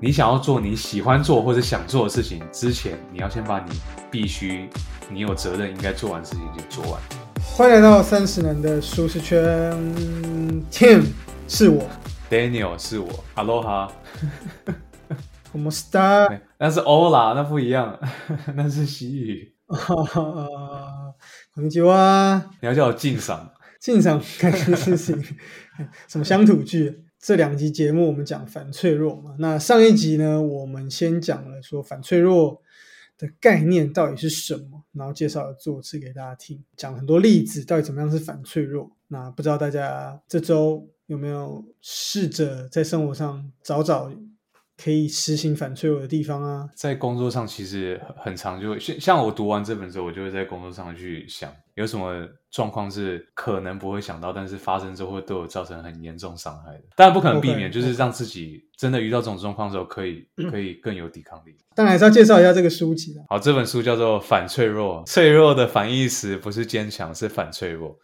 你想要做你喜欢做或者想做的事情之前，你要先把你必须、你有责任应该做完的事情就做完。欢迎来到三十人的舒适圈，Tim 是我 Daniel 是我，Aloha，我们 Star，那是欧啦，那不一样，那是西语。こんにちは，你要叫我敬赏，敬赏干的事情，什么乡土剧？ 这两集节目我们讲反脆弱嘛，那上一集呢，我们先讲了说反脆弱的概念到底是什么，然后介绍了作词给大家听，讲很多例子，到底怎么样是反脆弱。那不知道大家这周有没有试着在生活上找找？可以实行反脆弱的地方啊，在工作上其实很常就会像像我读完这本之后，我就会在工作上去想，有什么状况是可能不会想到，但是发生之后会对我造成很严重伤害的。当然不可能避免，就是让自己真的遇到这种状况的时候，可以 可以更有抵抗力。当然还是要介绍一下这个书籍的。好，这本书叫做《反脆弱》，脆弱的反义词不是坚强，是反脆弱。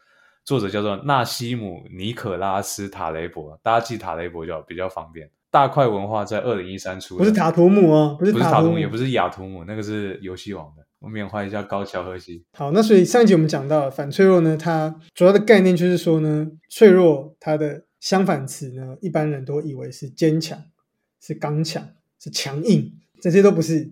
作者叫做纳西姆·尼可拉斯·塔雷伯，大家记塔雷伯就比较方便。大块文化在二零一三出，不是塔图姆哦，不是塔图姆，也不是雅图姆，那个是游戏王的。我缅怀一下高桥和希。好，那所以上一集我们讲到反脆弱呢，它主要的概念就是说呢，脆弱它的相反词呢，一般人都以为是坚强、是刚强、是强硬，这些都不是，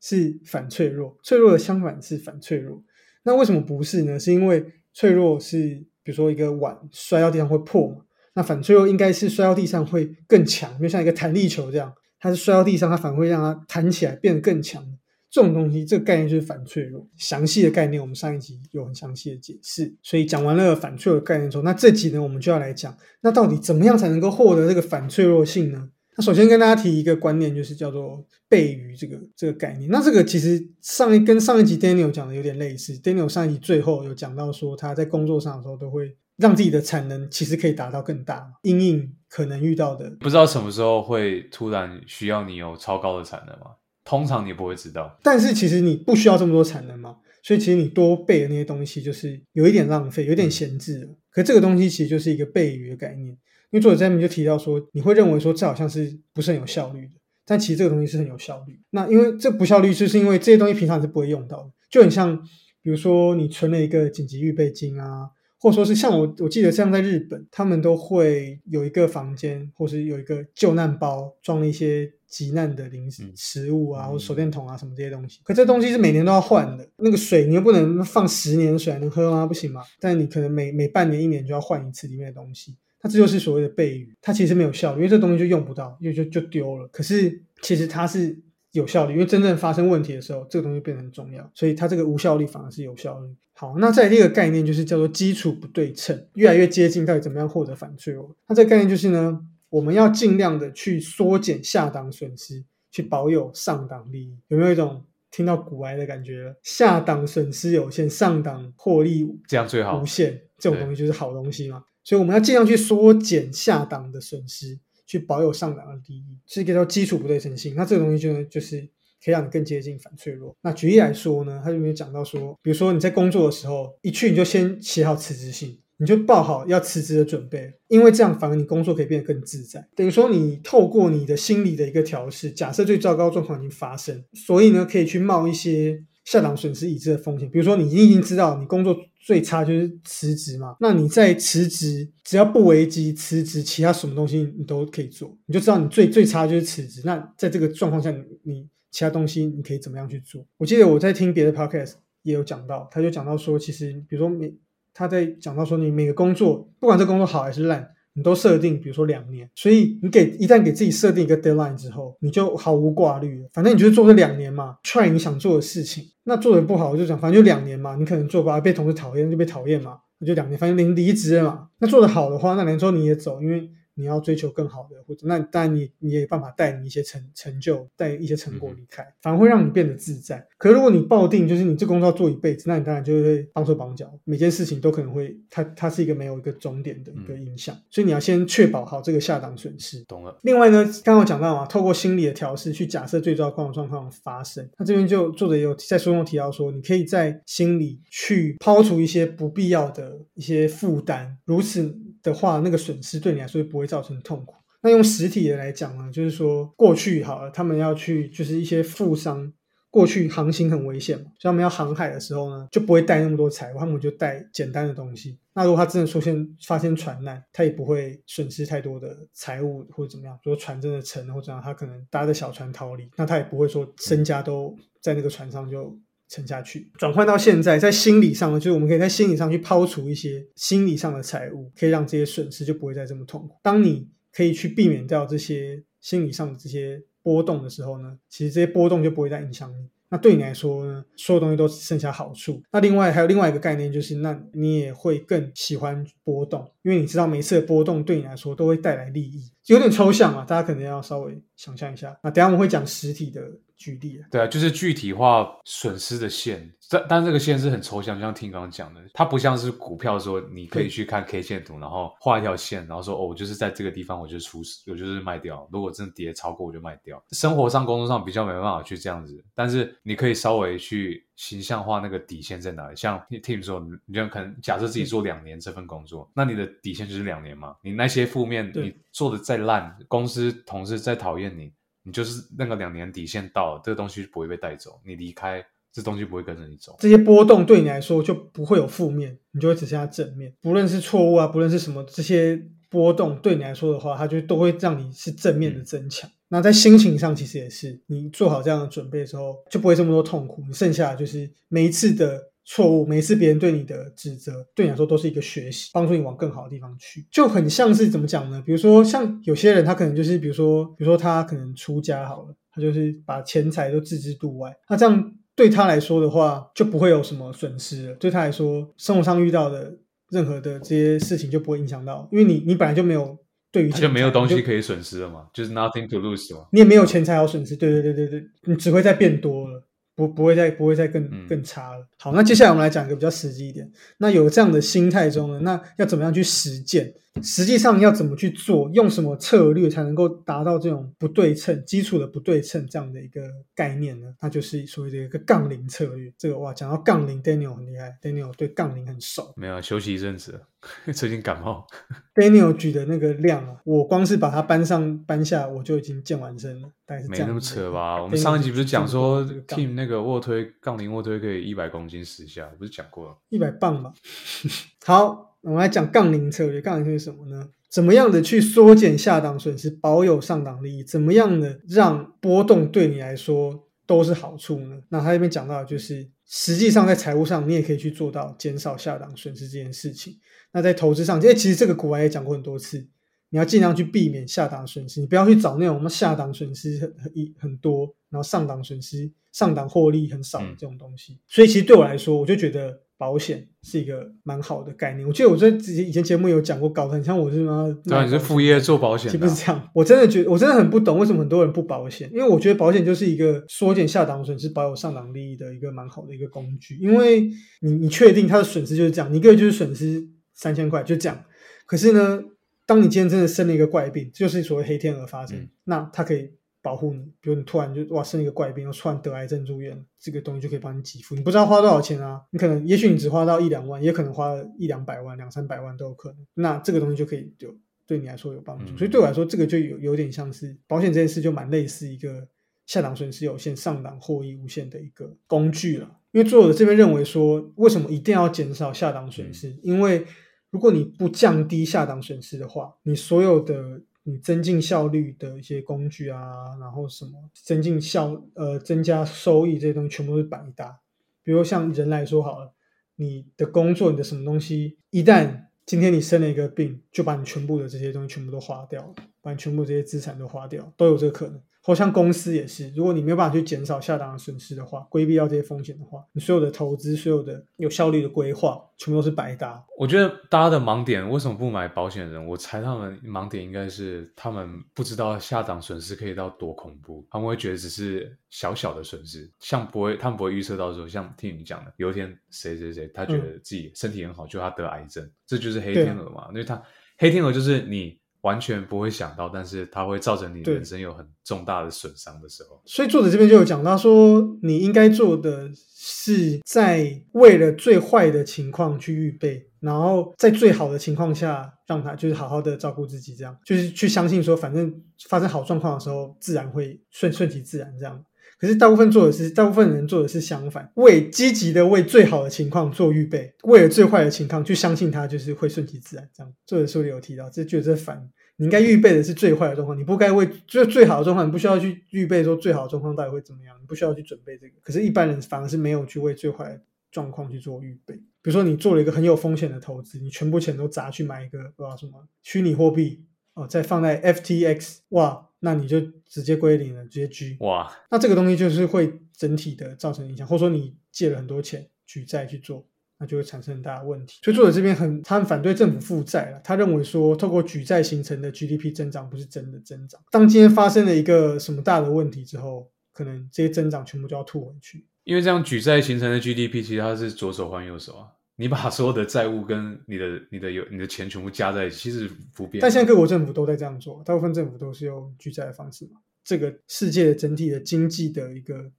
是反脆弱。脆弱的相反是反脆弱。那为什么不是呢？是因为脆弱是，比如说一个碗摔到地上会破嘛。那反脆弱应该是摔到地上会更强，就像一个弹力球这样，它是摔到地上，它反而会让它弹起来变得更强。这种东西，这个概念就是反脆弱。详细的概念，我们上一集有很详细的解释。所以讲完了反脆弱概念之后，那这集呢，我们就要来讲，那到底怎么样才能够获得这个反脆弱性呢？那首先跟大家提一个观念，就是叫做背鱼这个这个概念。那这个其实上一跟上一集 Daniel 讲的有点类似。Daniel 上一集最后有讲到说，他在工作上的时候都会。让自己的产能其实可以达到更大，因应可能遇到的，不知道什么时候会突然需要你有超高的产能吗？通常你不会知道，但是其实你不需要这么多产能嘛，所以其实你多备的那些东西就是有一点浪费，有点闲置了。可这个东西其实就是一个备余的概念，因为作者在面就提到说，你会认为说这好像是不是很有效率的，但其实这个东西是很有效率。那因为这不效率，就是因为这些东西平常是不会用到的，就很像比如说你存了一个紧急预备金啊。或者说是像我，我记得像在日本，他们都会有一个房间，或是有一个救难包，装了一些急难的零食、食物啊，或者手电筒啊什么这些东西。可这东西是每年都要换的，那个水你又不能放十年的水能喝吗？不行吗？但你可能每每半年、一年就要换一次里面的东西。它这就是所谓的备雨，它其实没有效，因为这东西就用不到，因为就就丢了。可是其实它是。有效率，因为真正发生问题的时候，这个东西变得很重要，所以它这个无效率反而是有效率。好，那再第二个概念就是叫做基础不对称，越来越接近到底怎么样获得反脆弱。那这个概念就是呢，我们要尽量的去缩减下档损失，去保有上档利益。有没有一种听到古哀的感觉？下档损失有限，上档获利这样最好无限，这种东西就是好东西嘛。所以我们要尽量去缩减下档的损失。去保有上档的利益，是一个叫基础不对称性。那这个东西就就是可以让你更接近反脆弱。那举例来说呢，他就没有讲到说，比如说你在工作的时候，一去你就先写好辞职信，你就报好要辞职的准备，因为这样反而你工作可以变得更自在。等于说你透过你的心理的一个调试，假设最糟糕状况已经发生，所以呢可以去冒一些。下档损失已知的风险，比如说你已经知道你工作最差就是辞职嘛，那你在辞职只要不危机辞职，其他什么东西你都可以做，你就知道你最最差就是辞职。那在这个状况下，你你其他东西你可以怎么样去做？我记得我在听别的 podcast 也有讲到，他就讲到说，其实比如说每他在讲到说，你每个工作不管这工作好还是烂。你都设定，比如说两年，所以你给一旦给自己设定一个 deadline 之后，你就毫无挂虑了。反正你就是做这两年嘛，try 你想做的事情。那做的不好，我就讲，反正就两年嘛，你可能做不好，被同事讨厌就被讨厌嘛，那就两年，反正离离职了嘛。那做的好的话，那两年之后你也走，因为。你要追求更好的，或者那当然你你也有办法带你一些成成就，带一些成果离开，反而会让你变得自在。可如果你抱定就是你这工作要做一辈子，那你当然就会绑手绑脚，每件事情都可能会它它是一个没有一个终点的一个影响。所以你要先确保好这个下档损失。懂了。另外呢，刚刚讲到啊，透过心理的调试去假设最糟糕的状况发生。那这边就作者也有在书中提到说，你可以在心里去抛除一些不必要的一些负担，如此。的话，那个损失对你来说不会造成痛苦。那用实体的来讲呢，就是说过去好了，他们要去就是一些富商。过去航行很危险嘛，所以他们要航海的时候呢，就不会带那么多财物，他们就带简单的东西。那如果他真的出现发生船难，他也不会损失太多的财物或者怎么样。如果船真的沉或者怎样，他可能搭着小船逃离，那他也不会说身家都在那个船上就沉下去。转换到现在，在心理上呢，就是我们可以在心理上去抛除一些心理上的财物，可以让这些损失就不会再这么痛苦。当你可以去避免掉这些心理上的这些。波动的时候呢，其实这些波动就不会再影响你。那对你来说呢，所有东西都剩下好处。那另外还有另外一个概念，就是那你也会更喜欢波动，因为你知道每次的波动对你来说都会带来利益。有点抽象啊，大家可能要稍微想象一下。那等下我们会讲实体的举例。对啊，就是具体化损失的线。但但这个线是很抽象，就像听刚刚讲的，它不像是股票说你可以去看 K 线图，然后画一条线，然后说哦，我就是在这个地方我就出，我就是卖掉。如果真的跌超过，我就卖掉。生活上、工作上比较没办法去这样子，但是你可以稍微去形象化那个底线在哪里。像 Tim 说，你就可能假设自己做两年这份工作，那你的底线就是两年嘛。你那些负面，你做的再烂，公司同事再讨厌你，你就是那个两年底线到了，这个东西不会被带走，你离开。这东西不会跟着你走，这些波动对你来说就不会有负面，你就会只剩下正面。不论是错误啊，不论是什么，这些波动对你来说的话，它就都会让你是正面的增强。那在心情上，其实也是，你做好这样的准备之后，就不会这么多痛苦。你剩下就是每一次的错误，每一次别人对你的指责，对你来说都是一个学习，帮助你往更好的地方去。就很像是怎么讲呢？比如说像有些人，他可能就是，比如说，比如说他可能出家好了，他就是把钱财都置之度外，那这样。对他来说的话，就不会有什么损失了。对他来说，生活上遇到的任何的这些事情就不会影响到，因为你你本来就没有对于就没有东西可以损失了嘛，就是 nothing to lose 嘛。你也没有钱财好损失，对对对对对，你只会再变多了，不不会再不会再更更差了。好，那接下来我们来讲一个比较实际一点。那有这样的心态中呢，那要怎么样去实践？实际上要怎么去做，用什么策略才能够达到这种不对称、基础的不对称这样的一个概念呢？那就是所谓的一个杠铃策略。这个哇，讲到杠铃，Daniel 很厉害，Daniel 对杠铃很熟。没有休息一阵子，最近感冒。Daniel 举的那个量啊，我光是把它搬上搬下，我就已经健完身了。大概是没那么扯吧？我们上一集不是讲说 Team 那个卧推杠铃卧推可以一百公斤十下，不是讲过了？一百磅吧。好。我们来讲杠铃策略，杠铃是什么呢？怎么样的去缩减下档损失，保有上档利益？怎么样的让波动对你来说都是好处呢？那他这边讲到，就是实际上在财务上，你也可以去做到减少下档损失这件事情。那在投资上，因为其实这个股外也讲过很多次，你要尽量去避免下档损失，你不要去找那种什么下档损失很很很多，然后上档损失上档获利很少的这种东西。所以其实对我来说，我就觉得。保险是一个蛮好的概念，我记得我在之前以前节目有讲过，搞得很像我是什么？对，你是副业做保险，其实不是这样。我真的觉得，我真的很不懂为什么很多人不保险，因为我觉得保险就是一个缩减下档损失、保有上档利益的一个蛮好的一个工具。因为你你确定它的损失就是这样，你一个月就是损失三千块，就这样。可是呢，当你今天真的生了一个怪病，就是所谓黑天鹅发生，那它可以。保护你，比如你突然就哇生一个怪病，又突然得癌症住院，这个东西就可以帮你给付。你不知道花多少钱啊？你可能也许你只花到一两万，也可能花了一两百万、两三百万都有可能。那这个东西就可以就对你来说有帮助。所以对我来说，这个就有有点像是保险这件事，就蛮类似一个下档损失有限、上档获益无限的一个工具了。因为作者这边认为说，为什么一定要减少下档损失？因为如果你不降低下档损失的话，你所有的你增进效率的一些工具啊，然后什么增进效呃增加收益这些东西全部都是百搭。比如像人来说好了，你的工作你的什么东西，一旦今天你生了一个病，就把你全部的这些东西全部都花掉了，把你全部这些资产都花掉，都有这个可能。或像公司也是，如果你没有办法去减少下档的损失的话，规避掉这些风险的话，你所有的投资、所有的有效率的规划，全部都是白搭。我觉得大家的盲点为什么不买保险？人，我猜他们盲点应该是他们不知道下档损失可以到多恐怖，他们会觉得只是小小的损失，像不会，他们不会预测到说，像听你讲的，有一天谁谁谁，他觉得自己身体很好，就他得癌症，这就是黑天鹅嘛？因为他黑天鹅就是你。完全不会想到，但是它会造成你对人生有很重大的损伤的时候。所以作者这边就有讲到说，你应该做的是在为了最坏的情况去预备，然后在最好的情况下让他就是好好的照顾自己，这样就是去相信说，反正发生好状况的时候，自然会顺顺其自然这样。可是大部分做的是，大部分人做的是相反，为积极的为最好的情况做预备，为了最坏的情况去相信它就是会顺其自然这样。作者书里有提到，这觉得这反。你应该预备的是最坏的状况，你不该为最最好的状况，你不需要去预备说最好的状况到底会怎么样，你不需要去准备这个。可是，一般人反而是没有去为最坏的状况去做预备。比如说，你做了一个很有风险的投资，你全部钱都砸去买一个不知道什么虚拟货币哦，再放在 FTX，哇，那你就直接归零了，直接 G。哇，那这个东西就是会整体的造成影响，或者说你借了很多钱举债去做。那就会产生很大的问题。所以作者这边很，他很反对政府负债了。他认为说，透过举债形成的 GDP 增长不是真的增长。当今天发生了一个什么大的问题之后，可能这些增长全部就要吐回去。因为这样举债形成的 GDP，其实它是左手换右手啊。你把所有的债务跟你的、你的有、你的钱全部加在一起，其实不变。但现在各国政府都在这样做，大部分政府都是用举债的方式嘛。这个世界整体的经济的一个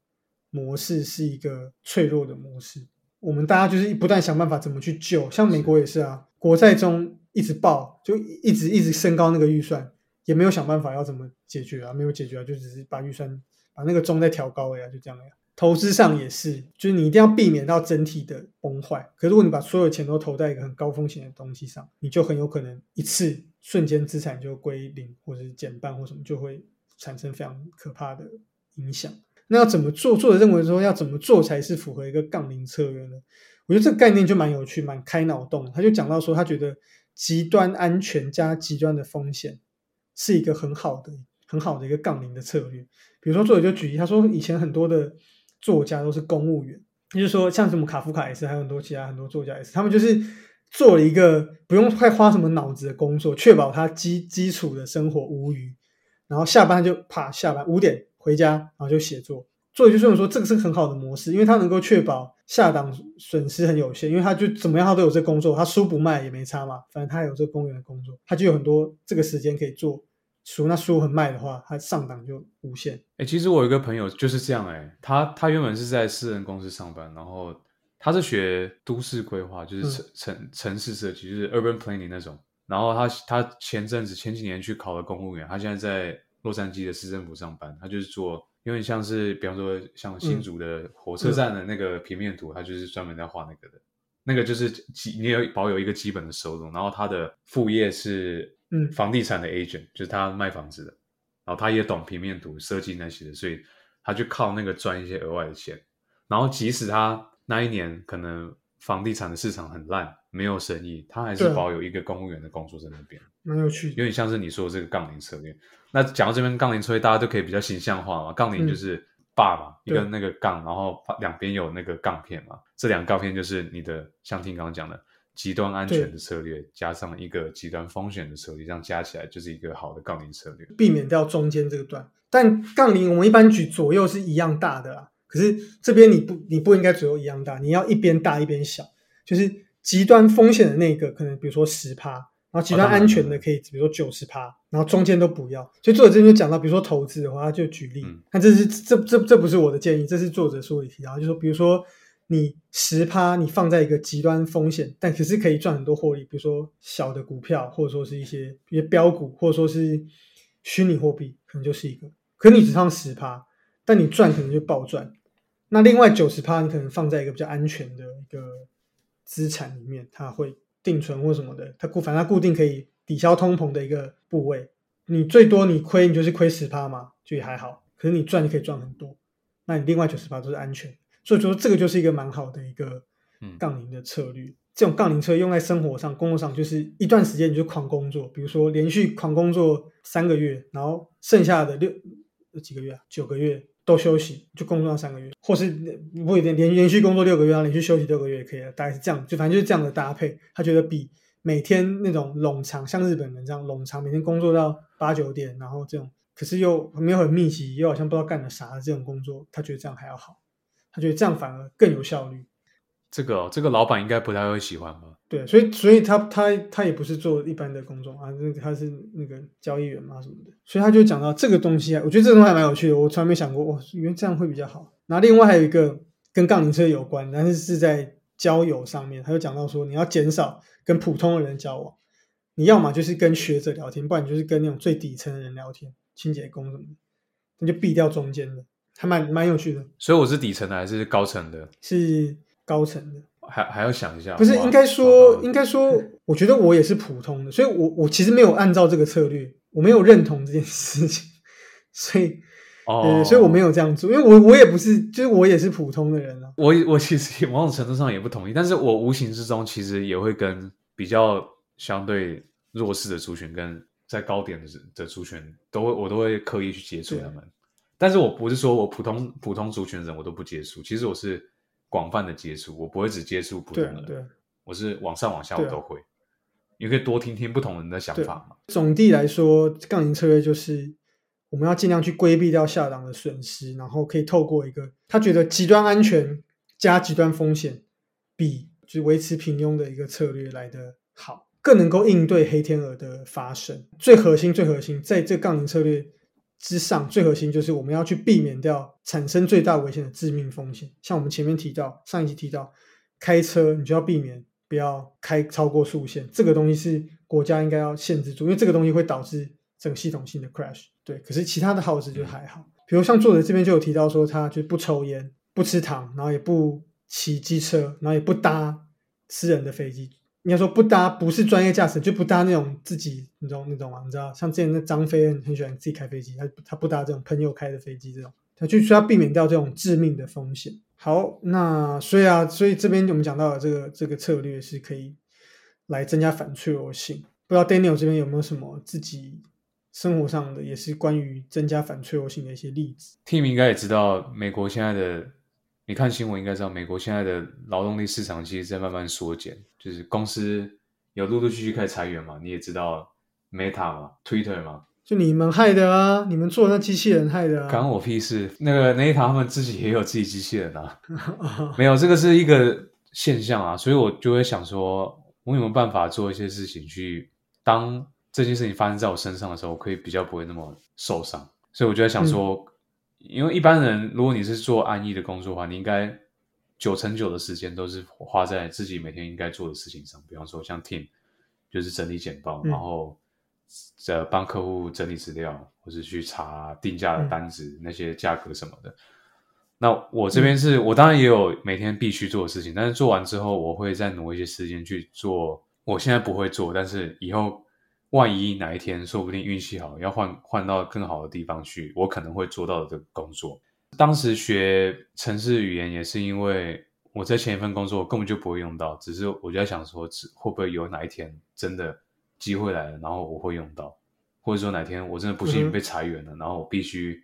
模式是一个脆弱的模式。我们大家就是不断想办法怎么去救，像美国也是啊，国债中一直爆，就一直一直升高那个预算，也没有想办法要怎么解决啊，没有解决啊，就只是把预算把那个中再调高了呀，就这样呀。投资上也是，就是你一定要避免到整体的崩坏。可是如果你把所有钱都投在一个很高风险的东西上，你就很有可能一次瞬间资产就归零，或者是减半或什么，就会产生非常可怕的影响。那要怎么做？作者认为说要怎么做才是符合一个杠铃策略呢？我觉得这个概念就蛮有趣，蛮开脑洞。他就讲到说，他觉得极端安全加极端的风险是一个很好的、很好的一个杠铃的策略。比如说，作者就举例，他说以前很多的作家都是公务员，就是说像什么卡夫卡也是，还有很多其他很多作家也是，他们就是做了一个不用太花什么脑子的工作，确保他基基础的生活无虞，然后下班就啪下班五点。回家，然后就写作。作者就这么说，这个是很好的模式，因为他能够确保下档损失很有限，因为他就怎么样他都有这工作，他书不卖也没差嘛，反正他有这公园的工作，他就有很多这个时间可以做书。那书很卖的话，他上档就无限。哎，其实我有一个朋友就是这样，哎，他他原本是在私人公司上班，然后他是学都市规划，就是城城城市设计，就是 urban planning 那种。然后他他前阵子前几年去考了公务员，他现在在。洛杉矶的市政府上班，他就是做有点像是，比方说像新竹的火车站的那个平面图，他就是专门在画那个的。那个就是基，你有保有一个基本的收入，然后他的副业是嗯房地产的 agent，就是他卖房子的，然后他也懂平面图设计那些的，所以他就靠那个赚一些额外的钱。然后即使他那一年可能房地产的市场很烂，没有生意，他还是保有一个公务员的工作在那边，蛮有趣，有点像是你说的这个杠铃策略。那讲到这边杠铃策略，大家都可以比较形象化嘛。杠铃就是把嘛，一个那个杠，然后两边有那个杠片嘛。这两个杠片就是你的，像听刚刚讲的极端安全的策略，加上一个极端风险的策略，这样加起来就是一个好的杠铃策略，避免掉中间这个段。但杠铃我们一般举左右是一样大的啦，可是这边你不你不应该左右一样大，你要一边大一边小，就是极端风险的那个可能比如说十趴。然后极端安全的可以，比如说九十趴，然后中间都不要。所以作者这边就讲到，比如说投资的话，他就举例。那这是这这这不是我的建议，这是作者书里提到，就说比如说你十趴，你放在一个极端风险，但可是可以赚很多获利，比如说小的股票，或者说是一些一些标股，或者说是虚拟货币，可能就是一个。可你只放十趴，但你赚可能就暴赚。那另外九十趴，你可能放在一个比较安全的一个资产里面，它会。定存或什么的，它固反正它固定可以抵消通膨的一个部位，你最多你亏你就是亏十趴嘛，就也还好。可是你赚你可以赚很多，那你另外九十趴都是安全，所以说这个就是一个蛮好的一个杠铃的策略。这种杠铃车用在生活上、工作上，就是一段时间你就狂工作，比如说连续狂工作三个月，然后剩下的六几个月啊，九个月。都休息，就工作三个月，或是不一定连连续工作六个月，然后连续休息六个月也可以了，大概是这样，就反正就是这样的搭配。他觉得比每天那种冗长，像日本人这样冗长，每天工作到八九点，然后这种，可是又没有很密集，又好像不知道干了啥的这种工作，他觉得这样还要好。他觉得这样反而更有效率。这个哦这个老板应该不太会喜欢吧？对，所以所以他他他也不是做一般的工种啊，那他是那个交易员嘛什么的，所以他就讲到这个东西啊，我觉得这个东西还蛮有趣的，我从来没想过哇，原来这样会比较好。那另外还有一个跟杠铃车有关，但是是在交友上面，他就讲到说你要减少跟普通的人交往，你要么就是跟学者聊天，不然你就是跟那种最底层的人聊天，清洁工什么的，那就避掉中间的，还蛮蛮有趣的。所以我是底层的还是高层的？是高层的。还还要想一下，不是应该说，应该说，我觉得我也是普通的，所以我我其实没有按照这个策略，我没有认同这件事情，所以哦呃，所以我没有这样做，因为我我也不是，就是我也是普通的人啊，我我其实某种程度上也不同意，但是我无形之中其实也会跟比较相对弱势的族群跟在高点的的族群都会我都会刻意去接触他们，但是我不是说我普通普通族群的人我都不接触，其实我是广泛的接触，我不会只接触普通人。我是往上往下我都会，你可以多听听不同人的想法嘛。总体来说，杠铃策略就是我们要尽量去规避掉下档的损失，然后可以透过一个他觉得极端安全加极端风险，比就是维持平庸的一个策略来的好，更能够应对黑天鹅的发生。最核心、最核心，在这杠铃策略之上，最核心就是我们要去避免掉产生最大危险的致命风险。像我们前面提到，上一集提到，开车你就要避免不要开超过速限，这个东西是国家应该要限制住，因为这个东西会导致整个系统性的 crash。对，可是其他的 house 就还好，比如像作者这边就有提到说，他就不抽烟、不吃糖，然后也不骑机车，然后也不搭私人的飞机。应该说不搭，不是专业驾驶，就不搭那种自己那种那种啊，你知道，像之前那张飞很很喜欢自己开飞机，他他不搭这种朋友开的飞机这种，他就是要避免掉这种致命的风险。好，那所以啊，所以这边我们讲到的这个这个策略是可以来增加反脆弱性。不知道 Daniel 这边有没有什么自己生活上的也是关于增加反脆弱性的一些例子？Team 应该也知道，美国现在的，你看新闻应该知道，美国现在的劳动力市场其实在慢慢缩减，就是公司有陆陆续续开始裁员嘛，你也知道 Meta 嘛，Twitter 嘛，就你们害的啊，你们做那机器人害的啊。关我屁事。那个 Meta 他们自己也有自己机器人啊，没有这个是一个现象啊，所以我就会想说，我有没有办法做一些事情去，当这件事情发生在我身上的时候，我可以比较不会那么受伤。所以我就在想说，因为一般人如果你是做安逸的工作的话，你应该九成九的时间都是花在自己每天应该做的事情上，比方说像 Team 就是整理简报，嗯。然后呃帮客户整理资料，或是去查定价的单子、那些价格什么的。那我这边是、我当然也有每天必须做的事情，但是做完之后，我会再挪一些时间去做我现在不会做，但是以后万一哪一天说不定运气好，要换换到更好的地方去，我可能会做到的工作。当时学城市语言也是因为我在前一份工作根本就不会用到，只是我就在想说，只会不会有哪一天真的机会来了，然后我会用到，或者说哪天我真的不幸被裁员了，然后我必须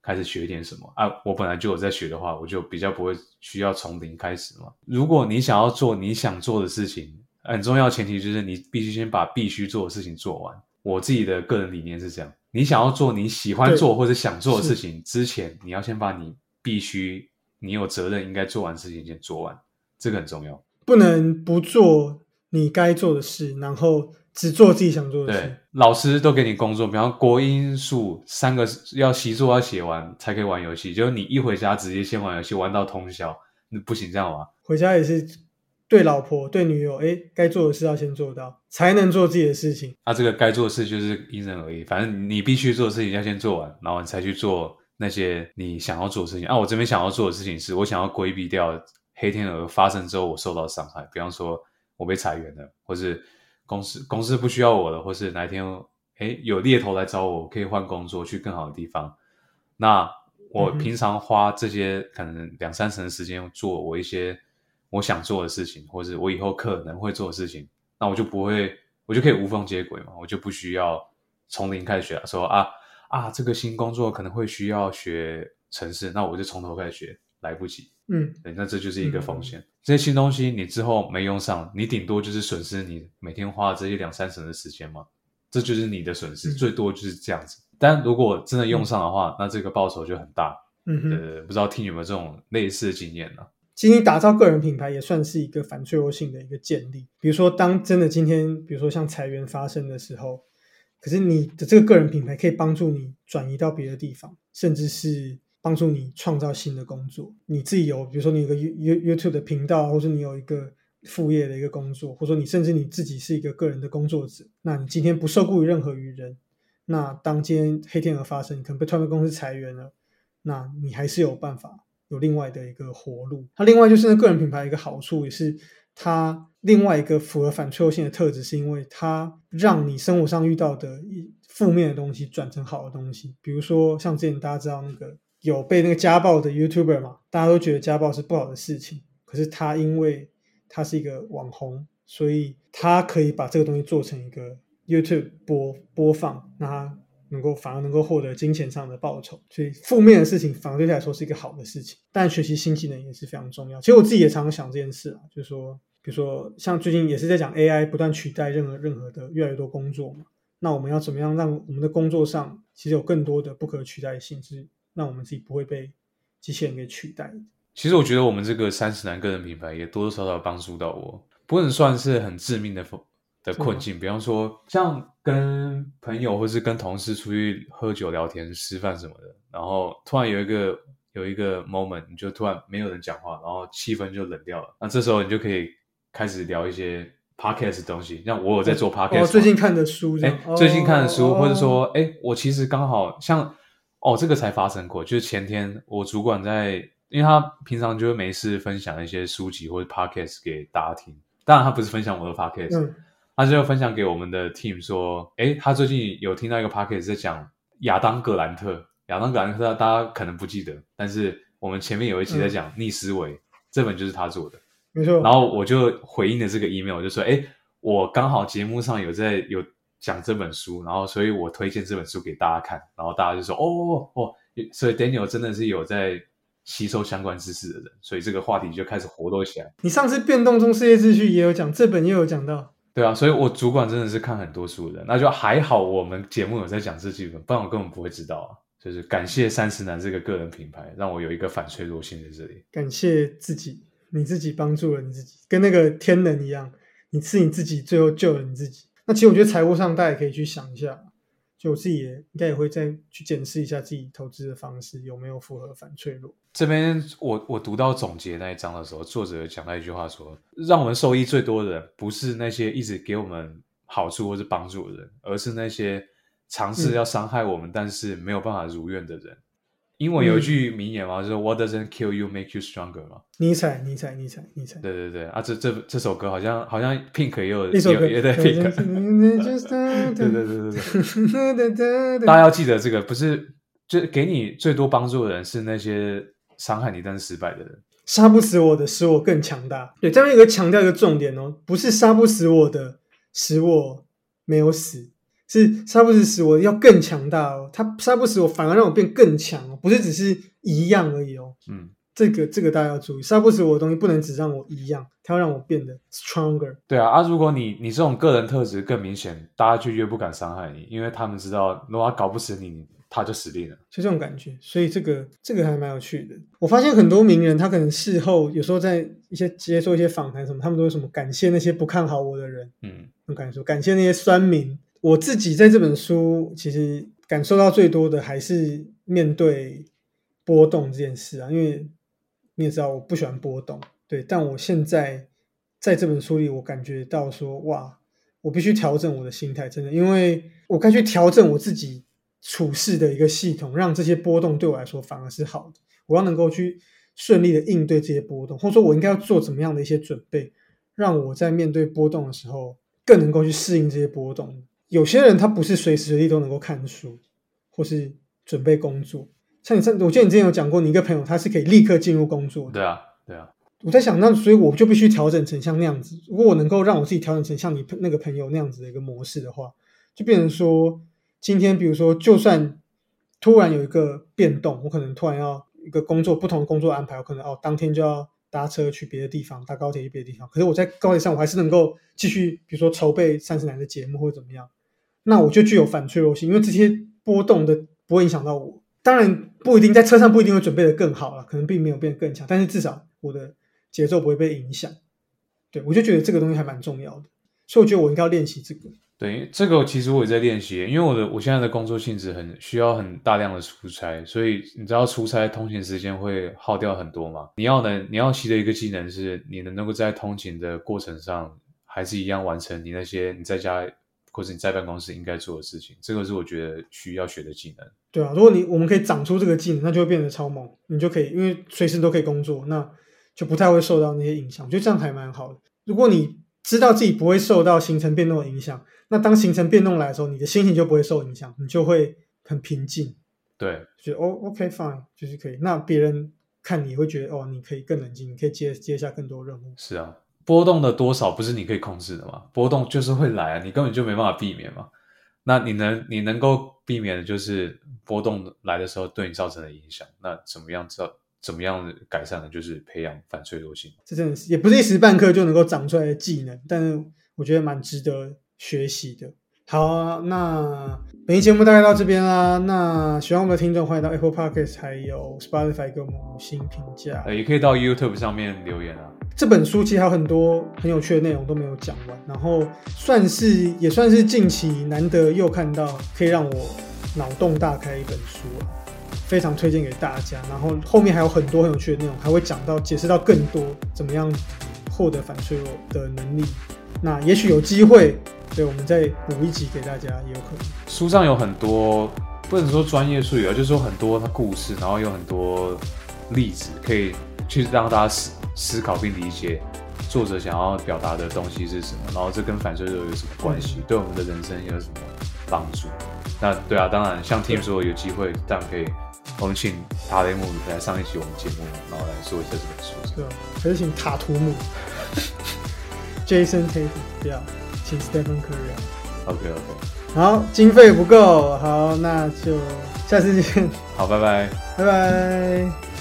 开始学点什么啊？我本来就有在学的话，我就比较不会需要从零开始嘛。如果你想要做你想做的事情，很重要的前提就是你必须先把必须做的事情做完。我自己的个人理念是这样：你想要做你喜欢做或者想做的事情之前，你要先把你必须、你有责任应该做完的事情先做完，这个很重要。不能不做你该做的事，然后只做自己想做的对事。，老师都给你工作，比方国英数三个要习作要写完才可以玩游戏，就是你一回家直接先玩游戏，玩到通宵，那不行这样玩。回家也是对老婆、对女友，哎，该做的事要先做到，才能做自己的事情。那、这个该做的事就是因人而异，反正你必须做的事情要先做完，然后你才去做那些你想要做的事情。啊，我这边想要做的事情是我想要规避掉黑天鹅发生之后我受到伤害，比方说我被裁员了，或是公司公司不需要我了，或是哪一天哎有猎头来找我，我可以换工作去更好的地方。那我平常花这些可能两三成的时间做我一些我想做的事情，或是我以后可能会做的事情，那我就不会，我就可以无缝接轨嘛，我就不需要从零开始学了，说啊啊这个新工作可能会需要学程式，那我就从头开始学，来不及。嗯，对，那这就是一个风险。这些新东西你之后没用上，你顶多就是损失你每天花这些两三成的时间嘛，这就是你的损失，嗯最多就是这样子。但如果真的用上的话，那这个报酬就很大。嗯不知道听有没有这种类似的经验呢、其实打造个人品牌也算是一个反脆弱性的一个建立。比如说，当真的今天，比如说像裁员发生的时候，可是你的这个个人品牌可以帮助你转移到别的地方，甚至是帮助你创造新的工作。你自己有，比如说你有个 You YouTube 的频道，或者你有一个副业的一个工作，或者说你甚至你自己是一个个人的工作者，那你今天不受雇于任何于人。那当今天黑天鹅发生，可能被创业公司裁员了，那你还是有办法有另外的一个活路。它另外就是那个人品牌一个好处，也是它另外一个符合反脆弱性的特质，是因为它让你生活上遇到的一负面的东西转成好的东西。比如说像之前大家知道那个有被那个家暴的 YouTuber 嘛，大家都觉得家暴是不好的事情，可是他因为他是一个网红，所以他可以把这个东西做成一个。YouTube 播播放，那他能够反而能够获得金钱上的报酬，所以负面的事情反而对他来说是一个好的事情。但学习新技能也是非常重要。其实我自己也常常想这件事啊，就是说，比如说像最近也是在讲 AI 不断取代任何任何的越来越多工作嘛，那我们要怎么样让我们的工作上其实有更多的不可取代性，是让我们自己不会被机器人给取代？其实我觉得我们这个三十男个人品牌也多多少少帮助到我，不能算是很致命的否。的困境，比方说像跟朋友或是跟同事出去喝酒、聊天、吃饭什么的，然后突然有一个有一个 moment，你就突然没有人讲话，然后气氛就冷掉了。那这时候你就可以开始聊一些 podcast 的东西，像我有在做 podcast，最近看的书，哎，最近看的书，或者说，哎，我其实刚好像，哦，这个才发生过，就是前天我主管在，因为他平常就会没事分享一些书籍或者 podcast 给大家听，当然他不是分享我的 podcast。他就分享给我们的 team 说：“哎，他最近有听到一个 p o c k e t 在讲亚当·格兰特。亚当·格兰特大家可能不记得，但是我们前面有一期在讲逆思维，这本就是他做的，没错。然后我就回应了这个 email，我就说：哎，我刚好节目上有在有讲这本书，然后所以我推荐这本书给大家看。然后大家就说：哦哦，所以 Daniel 真的是有在吸收相关知识的人，所以这个话题就开始活络起来。你上次变动中世界秩序也有讲，这本也有讲到。”对啊，所以我主管真的是看很多书的，那就还好，我们节目有在讲这几本，不然我根本不会知道啊。就是感谢三十男这个个人品牌，让我有一个反脆弱性在这里。感谢自己，你自己帮助了你自己，跟那个天能一样，你是你自己最后救了你自己。那其实我觉得财务上大家也可以去想一下。就我自己也应该也会再去检视一下自己投资的方式有没有符合反脆弱。这边我我读到总结那一章的时候，作者讲到一句话说：让我们受益最多的人，不是那些一直给我们好处或是帮助的人，而是那些尝试要伤害我们但是没有办法如愿的人。英文有一句名言嘛，就是 "What doesn't kill you make you stronger" 嘛。尼采，尼采，尼采，尼采。对对对啊，这这这首歌好像好像 Pink 也有也在 Pink。对对对对对。大家要记得这个，不是就给你最多帮助的人，是那些伤害你但是失败的人。杀不死我的，使我更强大。对，这边有个强调一个重点哦，不是杀不死我的，使我没有死。是杀不死使我要更强大哦，他杀不死我，反而让我变更强哦，不是只是一样而已哦。嗯，这个这个大家要注意，杀不死我的东西不能只让我一样，它要让我变得 stronger。对啊，啊，如果你你这种个人特质更明显，大家就越不敢伤害你，因为他们知道如果他搞不死你，他就死定了。就这种感觉，所以这个这个还蛮有趣的。我发现很多名人，他可能事后有时候在一些接受一些访谈什么，他们都有什么感谢那些不看好我的人，嗯，很感说感谢那些酸民。我自己在这本书其实感受到最多的还是面对波动这件事啊，因为你也知道我不喜欢波动，对，但我现在在这本书里，我感觉到说，哇，我必须调整我的心态，真的，因为我该去调整我自己处事的一个系统，让这些波动对我来说反而是好的。我要能够去顺利的应对这些波动，或者说我应该要做怎么样的一些准备，让我在面对波动的时候更能够去适应这些波动。有些人他不是随时随地都能够看书，或是准备工作。像你上，我记得你之前有讲过，你一个朋友他是可以立刻进入工作。对啊，对啊。我在想，那所以我就必须调整成像那样子。如果我能够让我自己调整成像你那个朋友那样子的一个模式的话，就变成说，今天比如说，就算突然有一个变动，我可能突然要一个工作不同的工作安排，我可能哦，当天就要。搭车去别的地方，搭高铁去别的地方。可是我在高铁上，我还是能够继续，比如说筹备三十男的节目或者怎么样。那我就具有反脆弱性，因为这些波动的不会影响到我。当然不一定在车上不一定会准备的更好了，可能并没有变得更强，但是至少我的节奏不会被影响。对我就觉得这个东西还蛮重要的，所以我觉得我应该要练习这个。对，这个其实我也在练习，因为我的我现在的工作性质很需要很大量的出差，所以你知道出差通勤时间会耗掉很多嘛？你要能你要习的一个技能是，你能能够在通勤的过程上还是一样完成你那些你在家或者你在办公室应该做的事情，这个是我觉得需要学的技能。对啊，如果你我们可以长出这个技能，那就会变得超猛，你就可以因为随时都可以工作，那就不太会受到那些影响，我觉得这样还蛮好的。如果你知道自己不会受到行程变动的影响。那当行程变动来的时候，你的心情就不会受影响，你就会很平静。对，觉得哦，OK fine，就是可以。那别人看你会觉得哦，你可以更冷静，你可以接接下更多任务。是啊，波动的多少不是你可以控制的嘛？波动就是会来啊，你根本就没办法避免嘛。那你能你能够避免的就是波动来的时候对你造成的影响。那怎么样造怎么样改善呢？就是培养反脆弱性。这真的是也不是一时半刻就能够长出来的技能，但是我觉得蛮值得。学习的，好，啊那本期节目大概到这边啦。那喜欢我们的听众，欢迎到 Apple Podcast 还有 Spotify 给我们五星评价，呃，也可以到 YouTube 上面留言啊。这本书其实还有很多很有趣的内容都没有讲完，然后算是也算是近期难得又看到可以让我脑洞大开一本书啊，非常推荐给大家。然后后面还有很多很有趣的内容，还会讲到解释到更多怎么样获得反脆弱的能力。那也许有机会。对，我们再补一集给大家也有可能。书上有很多，不能说专业术语啊，就是说很多它故事，然后有很多例子，可以去让大家思思考并理解作者想要表达的东西是什么，然后这跟反脆弱有什么关系，对我们的人生有什么帮助？那对啊，当然像 Tim 说有机会，这样可以，我们请塔雷姆来上一期我们节目，然后来说一下这本书。对，还是请塔图姆，Jason Tatum 不要。请 Stephen Curry，OK OK，好，经费不够，好，那就下次见，好，拜拜，拜拜。